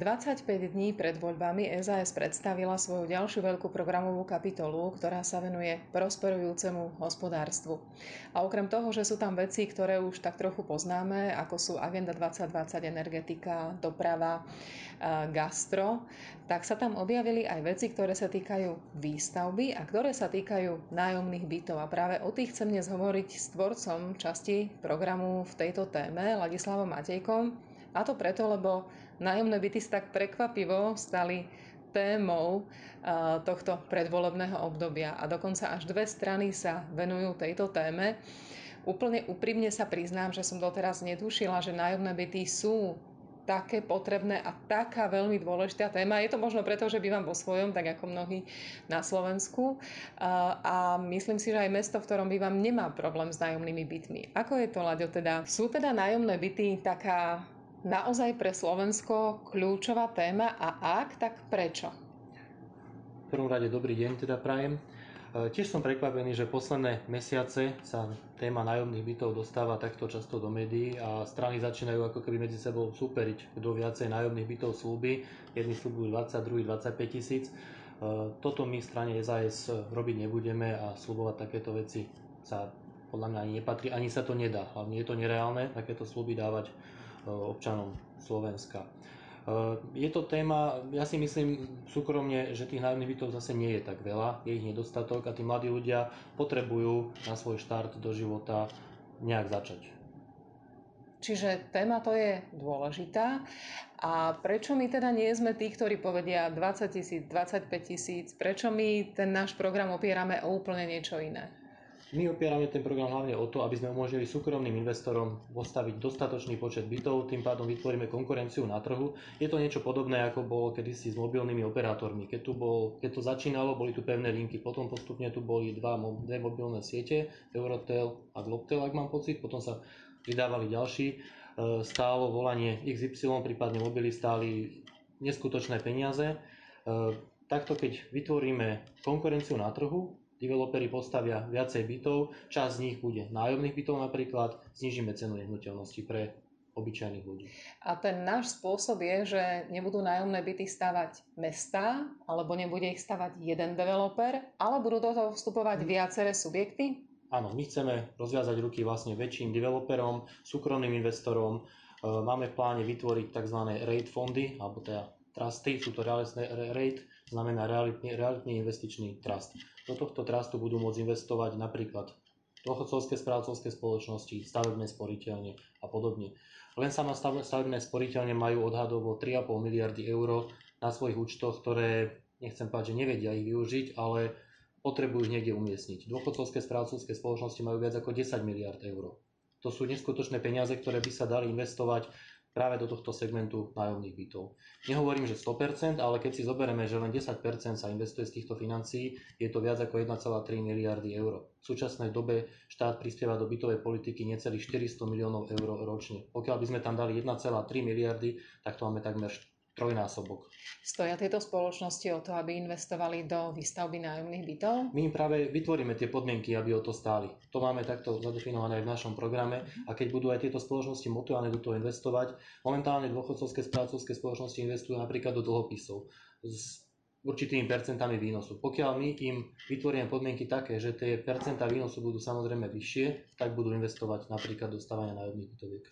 25 dní pred voľbami SAS predstavila svoju ďalšiu veľkú programovú kapitolu, ktorá sa venuje prosperujúcemu hospodárstvu. A okrem toho, že sú tam veci, ktoré už tak trochu poznáme, ako sú Agenda 2020, energetika, doprava, gastro, tak sa tam objavili aj veci, ktoré sa týkajú výstavby a ktoré sa týkajú nájomných bytov. A práve o tých chcem dnes hovoriť s tvorcom časti programu v tejto téme, Ladislavom Matejkom. A to preto, lebo nájomné byty sa tak prekvapivo stali témou tohto predvolebného obdobia a dokonca až dve strany sa venujú tejto téme. Úplne úprimne sa priznám, že som doteraz netušila, že nájomné byty sú také potrebné a taká veľmi dôležitá téma. Je to možno preto, že bývam vo svojom, tak ako mnohí na Slovensku. A myslím si, že aj mesto, v ktorom bývam, nemá problém s nájomnými bytmi. Ako je to, Laďo, teda? Sú teda nájomné byty taká naozaj pre Slovensko kľúčová téma a ak, tak prečo? V prvom rade dobrý deň teda prajem. E, tiež som prekvapený, že posledné mesiace sa téma nájomných bytov dostáva takto často do médií a strany začínajú ako keby medzi sebou súperiť, kto viacej nájomných bytov slúbi. Jedni slúbujú 20, druhý 25 tisíc. E, toto my v strane SAS robiť nebudeme a slúbovať takéto veci sa podľa mňa ani nepatrí, ani sa to nedá. Hlavne je to nereálne takéto sluby dávať občanom Slovenska. E, je to téma, ja si myslím súkromne, že tých nájomných bytov zase nie je tak veľa, je ich nedostatok a tí mladí ľudia potrebujú na svoj štart do života nejak začať. Čiže téma to je dôležitá. A prečo my teda nie sme tí, ktorí povedia 20 tisíc, 25 tisíc? Prečo my ten náš program opierame o úplne niečo iné? My opierame ten program hlavne o to, aby sme umožnili súkromným investorom postaviť dostatočný počet bytov, tým pádom vytvoríme konkurenciu na trhu. Je to niečo podobné, ako bolo kedysi s mobilnými operátormi. Keď, tu bol, keď to začínalo, boli tu pevné linky, potom postupne tu boli dva, dve mobilné siete, Eurotel a Globtel, ak mám pocit, potom sa pridávali ďalší. E, stálo volanie XY, prípadne mobily stáli neskutočné peniaze. E, takto keď vytvoríme konkurenciu na trhu, developeri postavia viacej bytov, časť z nich bude nájomných bytov napríklad, znižíme cenu nehnuteľnosti pre obyčajných ľudí. A ten náš spôsob je, že nebudú nájomné byty stavať mesta, alebo nebude ich stavať jeden developer, ale budú do toho vstupovať viaceré subjekty? Áno, my chceme rozviazať ruky vlastne väčším developerom, súkromným investorom. E, máme v pláne vytvoriť tzv. rate fondy, alebo teda trusty, sú to rate, znamená realitný, realitný investičný trust. Do tohto trustu budú môcť investovať napríklad dôchodcovské správcovské spoločnosti, stavebné sporiteľne a podobne. Len sama stavebné sporiteľne majú odhadovo 3,5 miliardy eur na svojich účtoch, ktoré, nechcem povedať, že nevedia ich využiť, ale potrebujú ich niekde umiestniť. Dôchodcovské správcovské spoločnosti majú viac ako 10 miliard eur. To sú neskutočné peniaze, ktoré by sa dali investovať práve do tohto segmentu nájomných bytov. Nehovorím, že 100%, ale keď si zoberieme, že len 10% sa investuje z týchto financií, je to viac ako 1,3 miliardy eur. V súčasnej dobe štát prispieva do bytovej politiky necelých 400 miliónov eur ročne. Pokiaľ by sme tam dali 1,3 miliardy, tak to máme takmer trojnásobok. Stoja tieto spoločnosti o to, aby investovali do výstavby nájomných bytov? My im práve vytvoríme tie podmienky, aby o to stáli. To máme takto zadefinované aj v našom programe a keď budú aj tieto spoločnosti motivované do toho investovať, momentálne dôchodcovské správcovské spoločnosti investujú napríklad do dlhopisov s určitými percentami výnosu. Pokiaľ my im vytvoríme podmienky také, že tie percentá výnosu budú samozrejme vyššie, tak budú investovať napríklad do stavania nájomných bytoviek.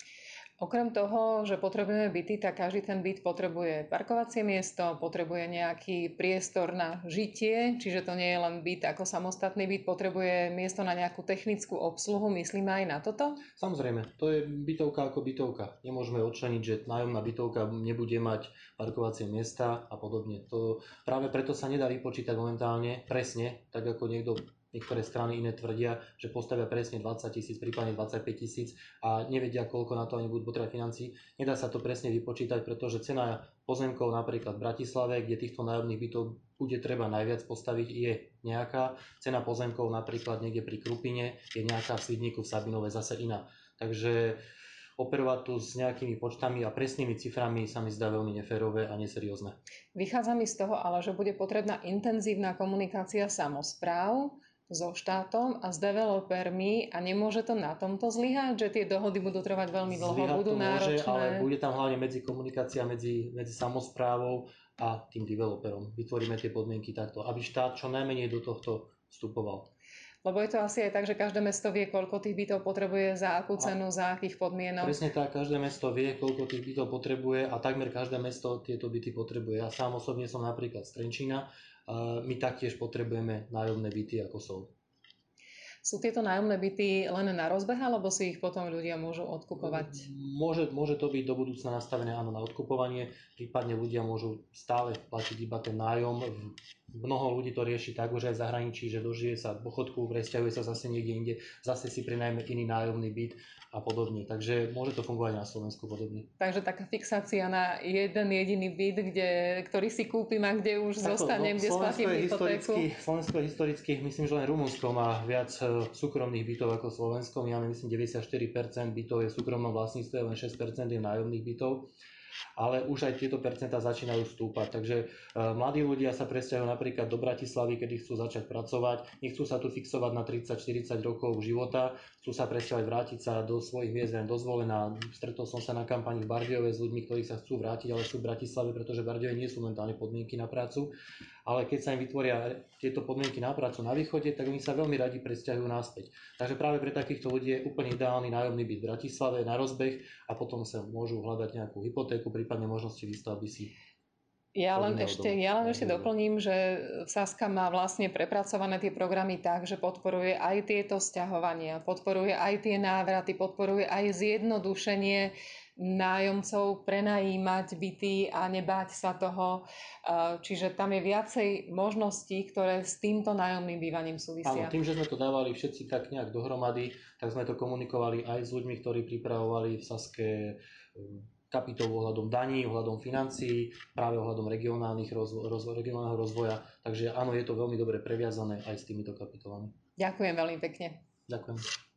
Okrem toho, že potrebujeme byty, tak každý ten byt potrebuje parkovacie miesto, potrebuje nejaký priestor na žitie, čiže to nie je len byt ako samostatný byt, potrebuje miesto na nejakú technickú obsluhu, myslíme aj na toto? Samozrejme, to je bytovka ako bytovka. Nemôžeme odčleniť, že nájomná bytovka nebude mať parkovacie miesta a podobne. To práve preto sa nedá vypočítať momentálne presne, tak ako niekto Niektoré strany iné tvrdia, že postavia presne 20 tisíc, prípadne 25 tisíc a nevedia, koľko na to ani budú potrebovať financí. Nedá sa to presne vypočítať, pretože cena pozemkov napríklad v Bratislave, kde týchto nájomných bytov bude treba najviac postaviť, je nejaká. Cena pozemkov napríklad niekde pri Krupine je nejaká v Svidníku, v Sabinove zase iná. Takže operovať tu s nejakými počtami a presnými ciframi sa mi zdá veľmi neférové a neseriózne. Vychádza mi z toho ale, že bude potrebná intenzívna komunikácia samozpráv so štátom a s developermi a nemôže to na tomto zlyhať, že tie dohody budú trvať veľmi dlho, Zlyhať budú to môže, náročné. ale bude tam hlavne medzi komunikácia medzi, medzi samozprávou a tým developerom. Vytvoríme tie podmienky takto, aby štát čo najmenej do tohto vstupoval. Lebo je to asi aj tak, že každé mesto vie, koľko tých bytov potrebuje, za akú cenu, a za akých podmienok. Presne tak, každé mesto vie, koľko tých bytov potrebuje a takmer každé mesto tieto byty potrebuje. Ja sám osobne som napríklad z Trenčína, my taktiež potrebujeme nájomné byty ako sú. Sú tieto nájomné byty len na rozbeh, alebo si ich potom ľudia môžu odkupovať? Môže, môže to byť do budúcna nastavené áno na odkupovanie, prípadne ľudia môžu stále platiť iba ten nájom Mnoho ľudí to rieši tak už aj v zahraničí, že dožije sa dôchodku, presťahuje sa zase niekde inde, zase si prinajme iný nájomný byt a podobne. Takže môže to fungovať na Slovensku podobne. Takže taká fixácia na jeden jediný byt, kde, ktorý si kúpim a kde už Takto, zostanem, no, kde splatím hypotéku. Slovensko je historicky, myslím, že len Rumunsko má viac e, súkromných bytov ako Slovensko. My máme myslím 94% bytov je v súkromnom vlastníctve, len 6% je nájomných bytov ale už aj tieto percentá začínajú stúpať. Takže e, mladí ľudia sa presťahujú napríklad do Bratislavy, kedy chcú začať pracovať, nechcú sa tu fixovať na 30-40 rokov života, chcú sa presťahovať, vrátiť sa do svojich miest, len dozvolená. Stretol som sa na kampani v Bardiove s ľuďmi, ktorí sa chcú vrátiť, ale sú v Bratislave, pretože Bardiove nie sú momentálne podmienky na prácu ale keď sa im vytvoria tieto podmienky na prácu na východe, tak oni sa veľmi radi presťahujú naspäť. Takže práve pre takýchto ľudí je úplne ideálny nájomný byt v Bratislave na rozbeh a potom sa môžu hľadať nejakú hypotéku, prípadne možnosti výstavby si ja len, ešte, ja len ešte doplním, že Saska má vlastne prepracované tie programy tak, že podporuje aj tieto sťahovania, podporuje aj tie návraty, podporuje aj zjednodušenie nájomcov prenajímať byty a nebáť sa toho. Čiže tam je viacej možností, ktoré s týmto nájomným bývaním súvisia. Áno, tým, že sme to dávali všetci tak nejak dohromady, tak sme to komunikovali aj s ľuďmi, ktorí pripravovali v Saske kapitolu ohľadom daní, ohľadom financií, práve ohľadom regionálnych rozvo- rozvo- regionálneho rozvoja. Takže áno, je to veľmi dobre previazané aj s týmito kapitolami. Ďakujem veľmi pekne. Ďakujem.